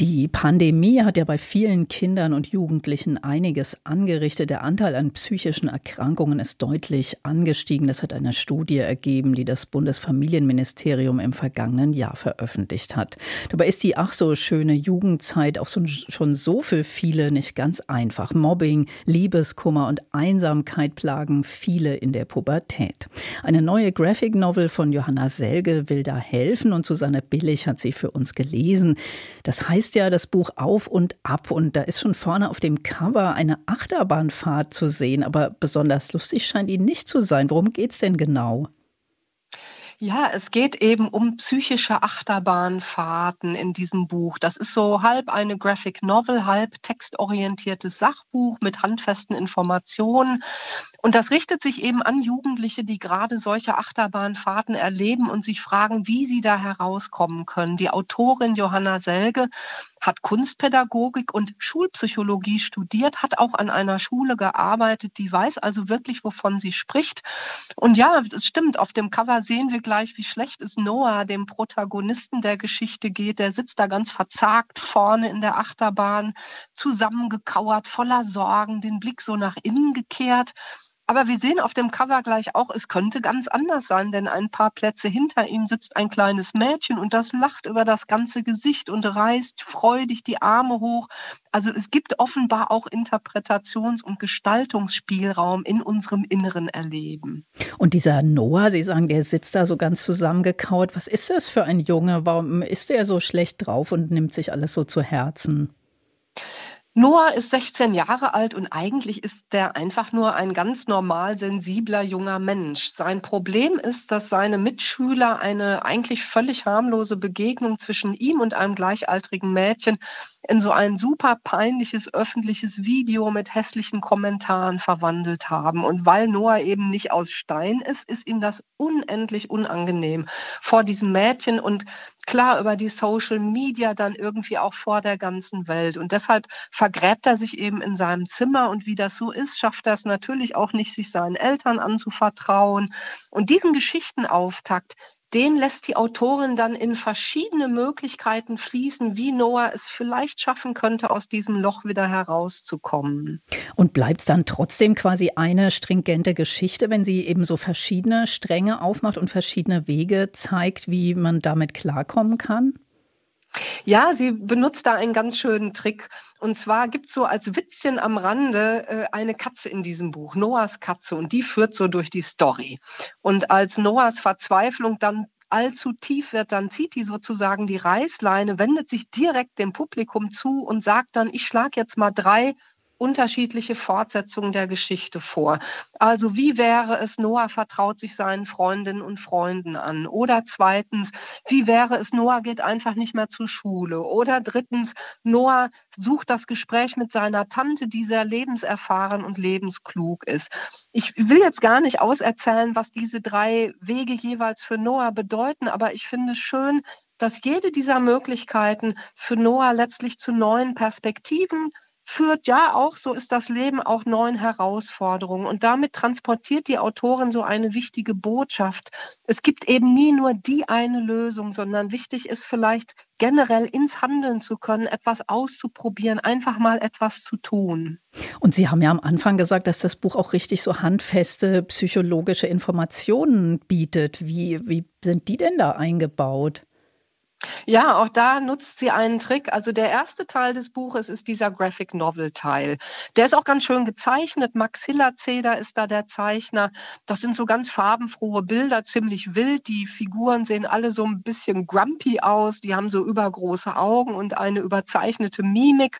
die Pandemie hat ja bei vielen Kindern und Jugendlichen einiges angerichtet. Der Anteil an psychischen Erkrankungen ist deutlich angestiegen. Das hat eine Studie ergeben, die das Bundesfamilienministerium im vergangenen Jahr veröffentlicht hat. Dabei ist die ach so schöne Jugendzeit auch schon so für viele nicht ganz einfach. Mobbing, Liebeskummer und Einsamkeit plagen viele in der Pubertät. Eine neue Graphic Novel von Johanna Selge will da helfen und Susanne Billig hat sie für uns gelesen. Das heißt, liest ja das Buch auf und ab und da ist schon vorne auf dem Cover eine Achterbahnfahrt zu sehen, aber besonders lustig scheint ihn nicht zu sein. Worum geht es denn genau? Ja, es geht eben um psychische Achterbahnfahrten in diesem Buch. Das ist so halb eine Graphic Novel, halb textorientiertes Sachbuch mit handfesten Informationen. Und das richtet sich eben an Jugendliche, die gerade solche Achterbahnfahrten erleben und sich fragen, wie sie da herauskommen können. Die Autorin Johanna Selge hat Kunstpädagogik und Schulpsychologie studiert, hat auch an einer Schule gearbeitet, die weiß also wirklich, wovon sie spricht. Und ja, es stimmt, auf dem Cover sehen wir gleich, wie schlecht es Noah, dem Protagonisten der Geschichte, geht. Der sitzt da ganz verzagt vorne in der Achterbahn, zusammengekauert, voller Sorgen, den Blick so nach innen gekehrt. Aber wir sehen auf dem Cover gleich auch, es könnte ganz anders sein, denn ein paar Plätze hinter ihm sitzt ein kleines Mädchen und das lacht über das ganze Gesicht und reißt freudig die Arme hoch. Also es gibt offenbar auch Interpretations- und Gestaltungsspielraum in unserem inneren Erleben. Und dieser Noah, Sie sagen, der sitzt da so ganz zusammengekauert. Was ist das für ein Junge? Warum ist er so schlecht drauf und nimmt sich alles so zu Herzen? Noah ist 16 Jahre alt und eigentlich ist der einfach nur ein ganz normal sensibler junger Mensch. Sein Problem ist, dass seine Mitschüler eine eigentlich völlig harmlose Begegnung zwischen ihm und einem gleichaltrigen Mädchen in so ein super peinliches öffentliches Video mit hässlichen Kommentaren verwandelt haben. Und weil Noah eben nicht aus Stein ist, ist ihm das unendlich unangenehm vor diesem Mädchen und klar über die Social Media dann irgendwie auch vor der ganzen Welt. Und deshalb vergräbt er sich eben in seinem Zimmer und wie das so ist, schafft er es natürlich auch nicht, sich seinen Eltern anzuvertrauen. Und diesen Geschichtenauftakt, den lässt die Autorin dann in verschiedene Möglichkeiten fließen, wie Noah es vielleicht schaffen könnte, aus diesem Loch wieder herauszukommen. Und bleibt es dann trotzdem quasi eine stringente Geschichte, wenn sie eben so verschiedene Stränge aufmacht und verschiedene Wege zeigt, wie man damit klarkommt? kommen kann? Ja, sie benutzt da einen ganz schönen Trick. Und zwar gibt es so als Witzchen am Rande äh, eine Katze in diesem Buch, Noahs Katze, und die führt so durch die Story. Und als Noahs Verzweiflung dann allzu tief wird, dann zieht die sozusagen die Reißleine, wendet sich direkt dem Publikum zu und sagt dann, ich schlage jetzt mal drei unterschiedliche Fortsetzungen der Geschichte vor. Also wie wäre es, Noah vertraut sich seinen Freundinnen und Freunden an? Oder zweitens, wie wäre es, Noah geht einfach nicht mehr zur Schule? Oder drittens, Noah sucht das Gespräch mit seiner Tante, die sehr lebenserfahren und lebensklug ist. Ich will jetzt gar nicht auserzählen, was diese drei Wege jeweils für Noah bedeuten, aber ich finde es schön, dass jede dieser Möglichkeiten für Noah letztlich zu neuen Perspektiven führt ja auch, so ist das Leben, auch neuen Herausforderungen. Und damit transportiert die Autorin so eine wichtige Botschaft. Es gibt eben nie nur die eine Lösung, sondern wichtig ist vielleicht generell ins Handeln zu können, etwas auszuprobieren, einfach mal etwas zu tun. Und Sie haben ja am Anfang gesagt, dass das Buch auch richtig so handfeste psychologische Informationen bietet. Wie, wie sind die denn da eingebaut? Ja, auch da nutzt sie einen Trick. Also der erste Teil des Buches ist dieser Graphic Novel Teil. Der ist auch ganz schön gezeichnet. Max Hillerzeder ist da der Zeichner. Das sind so ganz farbenfrohe Bilder, ziemlich wild. Die Figuren sehen alle so ein bisschen grumpy aus. Die haben so übergroße Augen und eine überzeichnete Mimik.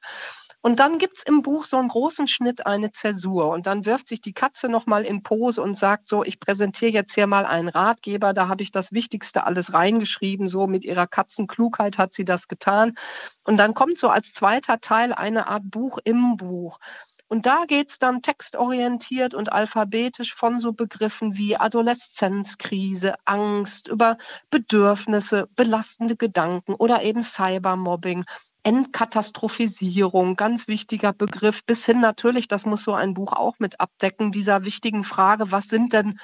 Und dann gibt's im Buch so einen großen Schnitt, eine Zäsur. Und dann wirft sich die Katze nochmal in Pose und sagt so, ich präsentiere jetzt hier mal einen Ratgeber. Da habe ich das Wichtigste alles reingeschrieben. So mit ihrer Katzenklugheit hat sie das getan. Und dann kommt so als zweiter Teil eine Art Buch im Buch. Und da geht's dann textorientiert und alphabetisch von so Begriffen wie Adoleszenzkrise, Angst, über Bedürfnisse, belastende Gedanken oder eben Cybermobbing, Entkatastrophisierung, ganz wichtiger Begriff, bis hin natürlich, das muss so ein Buch auch mit abdecken, dieser wichtigen Frage, was sind denn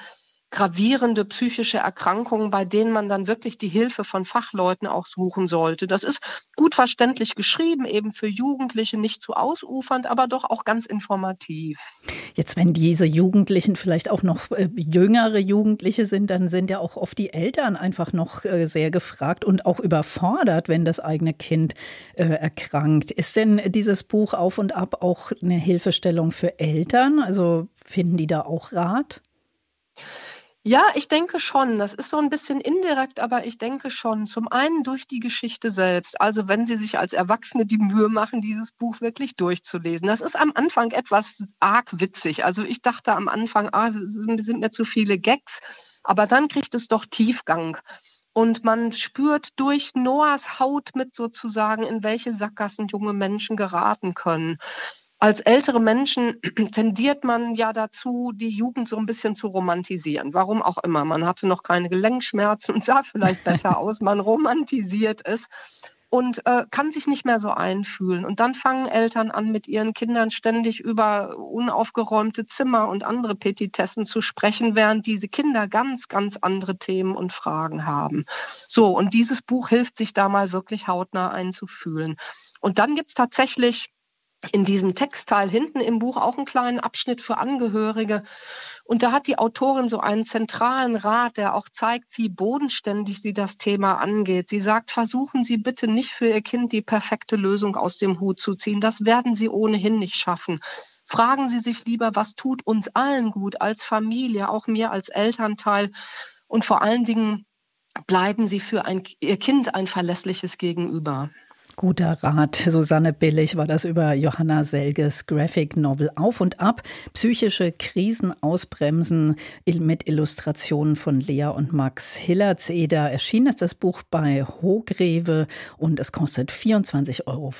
gravierende psychische Erkrankungen, bei denen man dann wirklich die Hilfe von Fachleuten auch suchen sollte. Das ist gut verständlich geschrieben, eben für Jugendliche, nicht zu ausufernd, aber doch auch ganz informativ. Jetzt, wenn diese Jugendlichen vielleicht auch noch äh, jüngere Jugendliche sind, dann sind ja auch oft die Eltern einfach noch äh, sehr gefragt und auch überfordert, wenn das eigene Kind äh, erkrankt. Ist denn dieses Buch Auf und Ab auch eine Hilfestellung für Eltern? Also finden die da auch Rat? Ja, ich denke schon. Das ist so ein bisschen indirekt, aber ich denke schon. Zum einen durch die Geschichte selbst. Also wenn Sie sich als Erwachsene die Mühe machen, dieses Buch wirklich durchzulesen. Das ist am Anfang etwas arg witzig. Also ich dachte am Anfang, ah, sind mir zu viele Gags. Aber dann kriegt es doch Tiefgang. Und man spürt durch Noahs Haut mit sozusagen, in welche Sackgassen junge Menschen geraten können als ältere Menschen tendiert man ja dazu, die Jugend so ein bisschen zu romantisieren. Warum auch immer. Man hatte noch keine Gelenkschmerzen und sah vielleicht besser aus. Man romantisiert es und äh, kann sich nicht mehr so einfühlen. Und dann fangen Eltern an, mit ihren Kindern ständig über unaufgeräumte Zimmer und andere Petitessen zu sprechen, während diese Kinder ganz, ganz andere Themen und Fragen haben. So, und dieses Buch hilft sich da mal wirklich hautnah einzufühlen. Und dann gibt es tatsächlich in diesem Textteil hinten im Buch auch einen kleinen Abschnitt für Angehörige. Und da hat die Autorin so einen zentralen Rat, der auch zeigt, wie bodenständig sie das Thema angeht. Sie sagt, versuchen Sie bitte nicht für Ihr Kind die perfekte Lösung aus dem Hut zu ziehen. Das werden Sie ohnehin nicht schaffen. Fragen Sie sich lieber, was tut uns allen gut als Familie, auch mir als Elternteil. Und vor allen Dingen bleiben Sie für ein, Ihr Kind ein verlässliches Gegenüber. Guter Rat. Susanne Billig war das über Johanna Selges Graphic Novel Auf und Ab. Psychische Krisen ausbremsen mit Illustrationen von Lea und Max Hillertseder. Erschien ist das Buch bei Hogreve und es kostet 24,95 Euro.